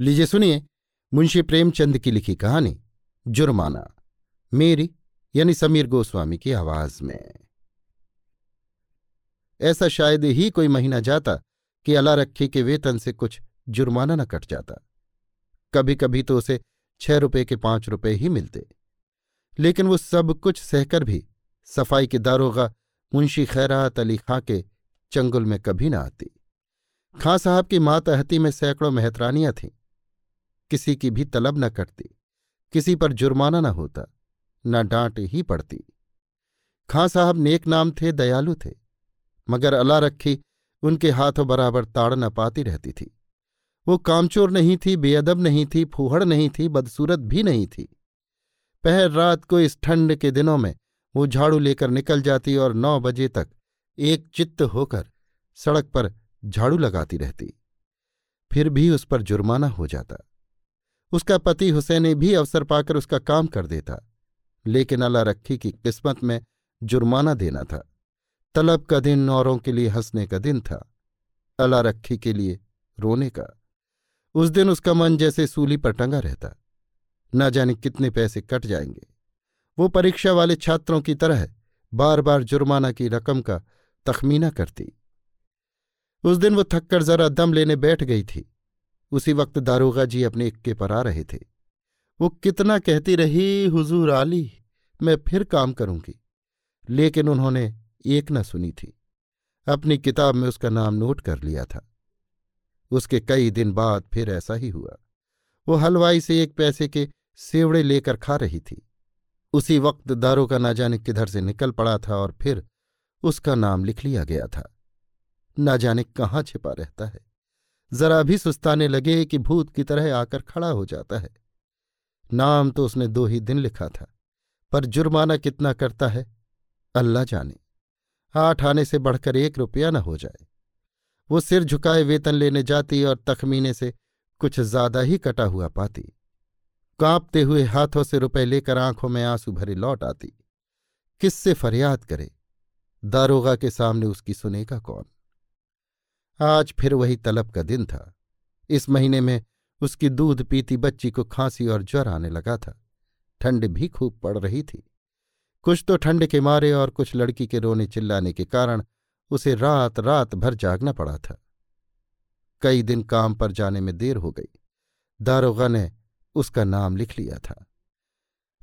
लीजिए सुनिए मुंशी प्रेमचंद की लिखी कहानी, जुर्माना, मेरी यानी समीर गोस्वामी की आवाज़ में। ऐसा शायद ही कोई महीना जाता कि अला रखी के वेतन से कुछ जुर्माना न कट जाता। कभी कभी तो उसे छह रुपए के पाँच रुपए ही मिलते। लेकिन वो सब कुछ सहकर भी सफ़ाई के दारोगा मुंशी खैरात अली खां के चंगुल में कभी न आती। खां साहब की मातहती में सैकड़ों मेहतरानियाँ थीं। किसी की भी तलब न करती, किसी पर जुर्माना न होता, न डांट ही पड़ती। खां साहब नेक नाम थे, दयालु थे, मगर अला रखी उनके हाथों बराबर ताड़ न पाती रहती थी। वो कामचोर नहीं थी, बेअदब नहीं थी, फूहड़ नहीं थी, बदसूरत भी नहीं थी। पहर रात को इस ठंड के दिनों में वो झाड़ू लेकर निकल जाती और नौ बजे तक एक चित्त होकर सड़क पर झाड़ू लगाती रहती। फिर भी उस पर जुर्माना हो जाता। उसका पति हुसैन भी अवसर पाकर उसका काम कर देता। लेकिन अला रखी की किस्मत में जुर्माना देना था। तलब का दिन औरों के लिए हंसने का दिन था। अला रखी के लिए रोने का। उस दिन उसका मन जैसे सूली पर टंगा रहता। न जाने कितने पैसे कट जाएँगे। वो परीक्षा वाले छात्रों की तरह बार बार जुर्माना की रकम का तखमीना करती। उस दिन वो थककर जरा दम लेने बैठ गई थी। उसी वक्त दारोगा जी अपने इक्के पर आ रहे थे। वो कितना कहती रही, हुजूर आली, मैं फिर काम करूँगी। लेकिन उन्होंने एक न सुनी थी। अपनी किताब में उसका नाम नोट कर लिया था। उसके कई दिन बाद फिर ऐसा ही हुआ। वो हलवाई से एक पैसे के सेवड़े लेकर खा रही थी। उसी वक्त दारोगा ना जाने किधर से निकल पड़ा था और फिर उसका नाम लिख लिया गया था। ना जाने कहाँ छिपा रहता है। जरा भी सुस्ताने लगे कि भूत की तरह आकर खड़ा हो जाता है। नाम तो उसने दो ही दिन लिखा था, पर जुर्माना कितना करता है? अल्लाह जाने। आठ आने से बढ़कर एक रुपया न हो जाए। वो सिर झुकाए वेतन लेने जाती और तखमीने से कुछ ज़्यादा ही कटा हुआ पाती। कांपते हुए हाथों से रुपए लेकर आँखों में आँसू भरे लौट आती। किससे फरियाद करे? दारोगा के सामने उसकी सुनेगा कौन? आज फिर वही तलब का दिन था। इस महीने में उसकी दूध पीती बच्ची को खांसी और ज्वर आने लगा था। ठंड भी खूब पड़ रही थी। कुछ तो ठंड के मारे और कुछ लड़की के रोने चिल्लाने के कारण उसे रात रात भर जागना पड़ा था। कई दिन काम पर जाने में देर हो गई। दारोगा ने उसका नाम लिख लिया था।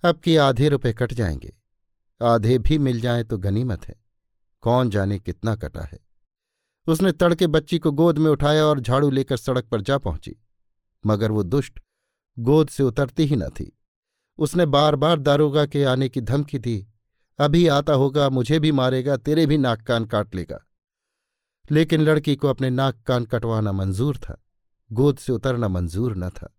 अब कि आधे रुपए कट जाएँगे। आधे भी मिल जाए तो गनीमत है। कौन जाने कितना कटा है। उसने तड़के बच्ची को गोद में उठाया और झाड़ू लेकर सड़क पर जा पहुँची। मगर वो दुष्ट गोद से उतरती ही न थी। उसने बार बार दारोगा के आने की धमकी दी। अभी आता होगा, मुझे भी मारेगा, तेरे भी नाक कान काट लेगा। लेकिन लड़की को अपने नाक कान कटवाना मंजूर था। गोद से उतरना मंजूर न था।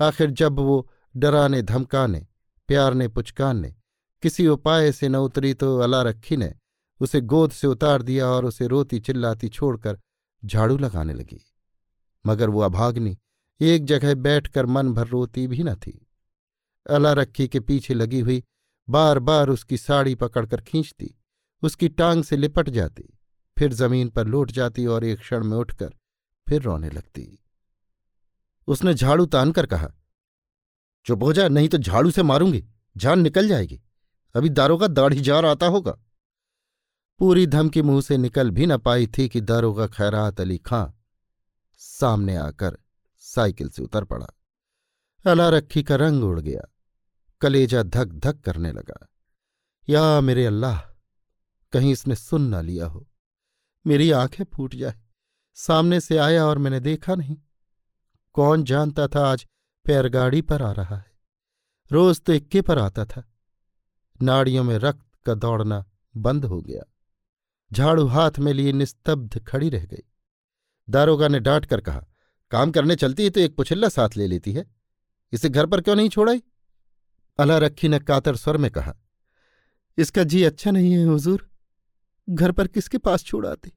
आखिर जब वो डराने, धमकाने, प्यारने, पुचकाने, किसी उपाय से न उतरी तो अला रखी ने उसे गोद से उतार दिया और उसे रोती चिल्लाती छोड़कर झाड़ू लगाने लगी। मगर वो अभाग्नि एक जगह बैठकर मन भर रोती भी न थी। अला रखी के पीछे लगी हुई बार बार उसकी साड़ी पकड़कर खींचती, उसकी टांग से लिपट जाती, फिर ज़मीन पर लौट जाती और एक क्षण में उठकर फिर रोने लगती। उसने झाड़ू तानकर कहा, चुप हो जा, नहीं तो झाड़ू से मारूँगी, जान निकल जाएगी। अभी दारोगा दाढ़ी जार आता होगा। पूरी धमकी मुँह से निकल भी न पाई थी कि दारोगा खैरात अली खां सामने आकर साइकिल से उतर पड़ा। अला रखी का रंग उड़ गया। कलेजा धक धक करने लगा। या मेरे अल्लाह, कहीं इसने सुन ना लिया हो। मेरी आँखें फूट जाए। सामने से आया और मैंने देखा नहीं। कौन जानता था आज पैरगाड़ी पर आ रहा है? रोज तो इक्के पर आता था। नाड़ियों में रक्त का दौड़ना बंद हो गया। झाड़ू हाथ में लिए निस्तब्ध खड़ी रह गई। दारोगा ने डांट कर कहा, काम करने चलती है तो एक पुछिल्ला साथ ले लेती है। इसे घर पर क्यों नहीं छोड़ाई? अला रखी ने कातर स्वर में कहा, इसका जी अच्छा नहीं है हुजूर। घर पर किसके पास छोड़ाती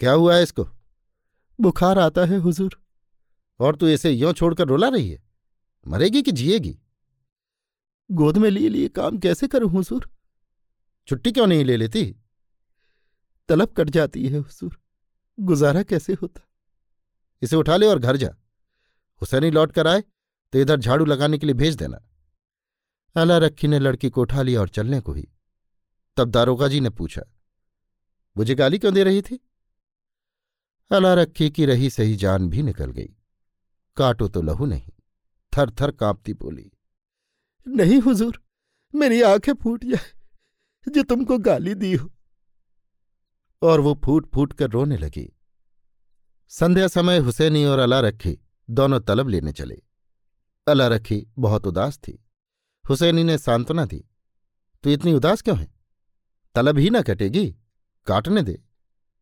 क्या हुआ है इसको? बुखार आता है हुजूर। और तू इसे यों छोड़कर रुला रही है? मरेगी कि जिएगी? गोद में लिए लिए काम कैसे करूँ हुजूर? छुट्टी क्यों नहीं ले लेती? तलब कट जाती है हुजूर गुजारा कैसे होता? इसे उठा ले और घर जा। हुसैनी लौट कर आए तो इधर झाड़ू लगाने के लिए भेज देना। अला रखी ने लड़की को उठा लिया और चलने को ही। तब दारोगा जी ने पूछा, मुझे गाली क्यों दे रही थी? अला रखी की रही सही जान भी निकल गई। काटो तो लहू नहीं थर थर कांपती बोली, नहीं हुजूर, मेरी आँखें फूट जाए, जो तुमको गाली दी हो। और वो फूट फूट कर रोने लगी। संध्या समय हुसैनी और अला रखी दोनों तलब लेने चले। अला रखी बहुत उदास थी। हुसैनी ने सांत्वना दी, तू इतनी उदास क्यों है? तलब ही ना कटेगी, काटने दे।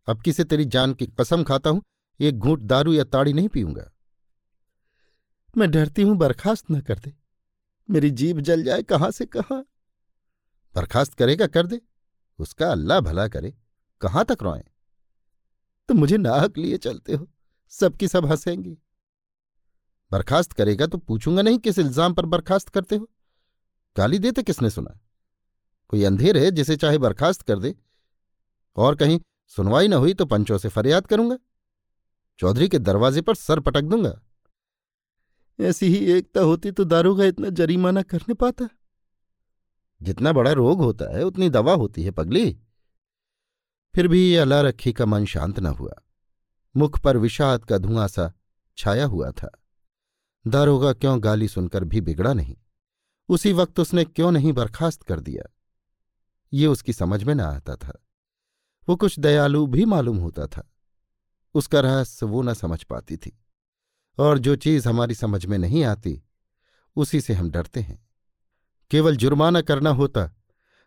अब किसे तेरी जान की कसम खाता हूँ एक घूंट दारू या ताड़ी नहीं पीऊँगा। मैं डरती हूँ, बर्खास्त न कर दे। मेरी जीभ जल जाए कहाँ से कहाँ। बर्खास्त करेगा कर दे, उसका अल्लाह भला करे। कहाँ तक रोए? तो मुझे नाहक लिए चलते हो, सबकी सब हंसेंगी। बर्खास्त करेगा तो पूछूँगा नहीं किस इल्ज़ाम पर बर्खास्त करते हो? गाली देते किसने सुना? कोई अंधेर है जिसे चाहे बर्खास्त कर दे। और कहीं सुनवाई न हुई तो पंचों से फरियाद करूँगा। चौधरी के दरवाजे पर सर पटक दूँगा। ऐसी ही एकता होती तो दारूगा इतना जरीमाना करने पाता। जितना बड़ा रोग होता है, उतनी दवा होती है पगली। फिर भी अला रखी का मन शांत न हुआ। मुख पर विषाद का धुआँ सा छाया हुआ था। दारोगा क्यों गाली सुनकर भी बिगड़ा नहीं? उसी वक्त उसने क्यों नहीं बर्खास्त कर दिया? ये उसकी समझ में न आता था। वो कुछ दयालु भी मालूम होता था। उसका रहस्य वो न समझ पाती थी। और जो चीज़ हमारी समझ में नहीं आती, उसी से हम डरते हैं। केवल जुर्माना करना होता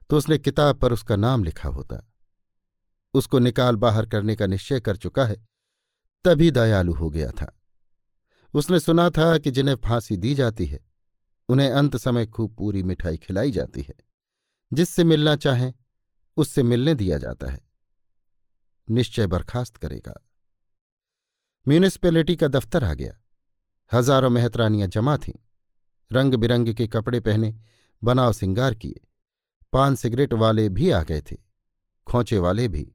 तो उसने किताब पर उसका नाम लिखा होता। उसको निकाल बाहर करने का निश्चय कर चुका है, तभी दयालु हो गया था। उसने सुना था कि जिन्हें फांसी दी जाती है, उन्हें अंत समय खूब पूरी मिठाई खिलाई जाती है। जिससे मिलना चाहें, उससे मिलने दिया जाता है। निश्चय बर्खास्त करेगा। म्यूनिसपैलिटी का दफ्तर आ गया। हज़ारों मेहतरानियाँ जमा थीं। रंग बिरंग के कपड़े पहने, बनाव सिंगार किए। पान सिगरेट वाले भी आ गए थे। खोचे वाले भी।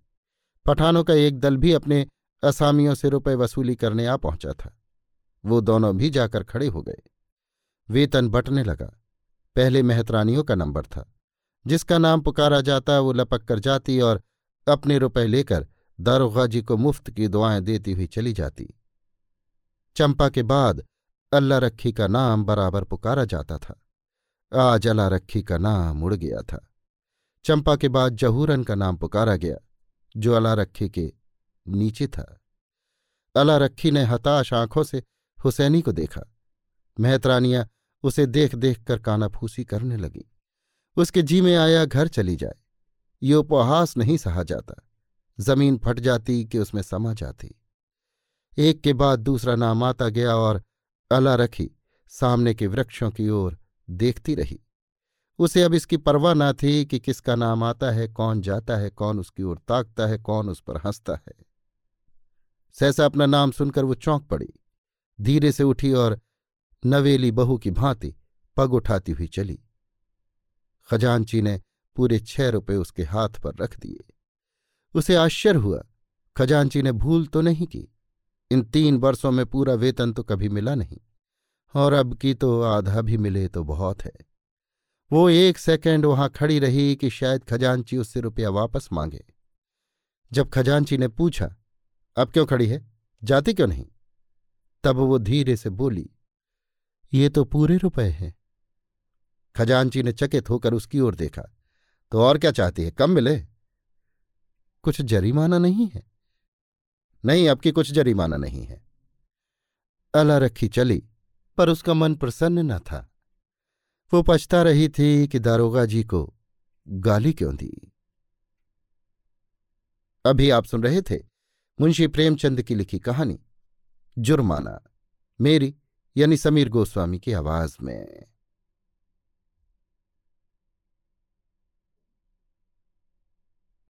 पठानों का एक दल भी अपने असामियों से रुपए वसूली करने आ पहुँचा था। वो दोनों भी जाकर खड़े हो गए। वेतन बटने लगा। पहले मेहतरानियों का नंबर था। जिसका नाम पुकारा जाता, वो लपक कर जाती और अपने रुपए लेकर दारोगा जी को मुफ़्त की दुआएँ देती हुई चली जाती। चंपा के बाद अल्लाह रखी का नाम बराबर पुकारा जाता था। आज अला रखी का नाम उड़ गया था। चंपा के बाद जहूरन का नाम पुकारा गया। जो अला रखी के नीचे था। अला रखी ने हताश आँखों से हुसैनी को देखा। मेहतरानियाँ उसे देख देख कर कानाफूसी करने लगी। उसके जी में आया घर चली जाए। ये उपहास नहीं सहा जाता। ज़मीन फट जाती कि उसमें समा जाती। एक के बाद दूसरा नाम आता गया और अला रखी सामने के वृक्षों की ओर देखती रही। उसे अब इसकी परवाह न थी कि किसका नाम आता है, कौन जाता है, कौन उसकी ओर ताकता है, कौन उस पर हंसता है। सहसा अपना नाम सुनकर वो चौंक पड़ी। धीरे से उठी और नवेली बहू की भांति पग उठाती हुई चली। खजानची ने पूरे छह रुपए उसके हाथ पर रख दिए। उसे आश्चर्य हुआ खजानची ने भूल तो नहीं की। इन तीन वर्षों में पूरा वेतन तो कभी मिला नहीं, और अब की तो आधा भी मिले तो बहुत है। वो एक सेकंड वहाँ खड़ी रही कि शायद खजांची उससे रुपया वापस मांगे। जब खजांची ने पूछा, अब क्यों खड़ी है? जाती क्यों नहीं? तब वो धीरे से बोली, ये तो पूरे रुपए हैं। खजांची ने चकित होकर उसकी ओर देखा तो और क्या चाहती है? कम मिले? कुछ जरीमाना नहीं है। नहीं, अब की कुछ जरीमाना नहीं है। अला रखी चली, पर उसका मन प्रसन्न न था। वो पछता रही थी कि दारोगा जी को गाली क्यों दी? अभी आप सुन रहे थे मुंशी प्रेमचंद की लिखी कहानी, जुर्माना, मेरी यानी समीर गोस्वामी की आवाज़ में।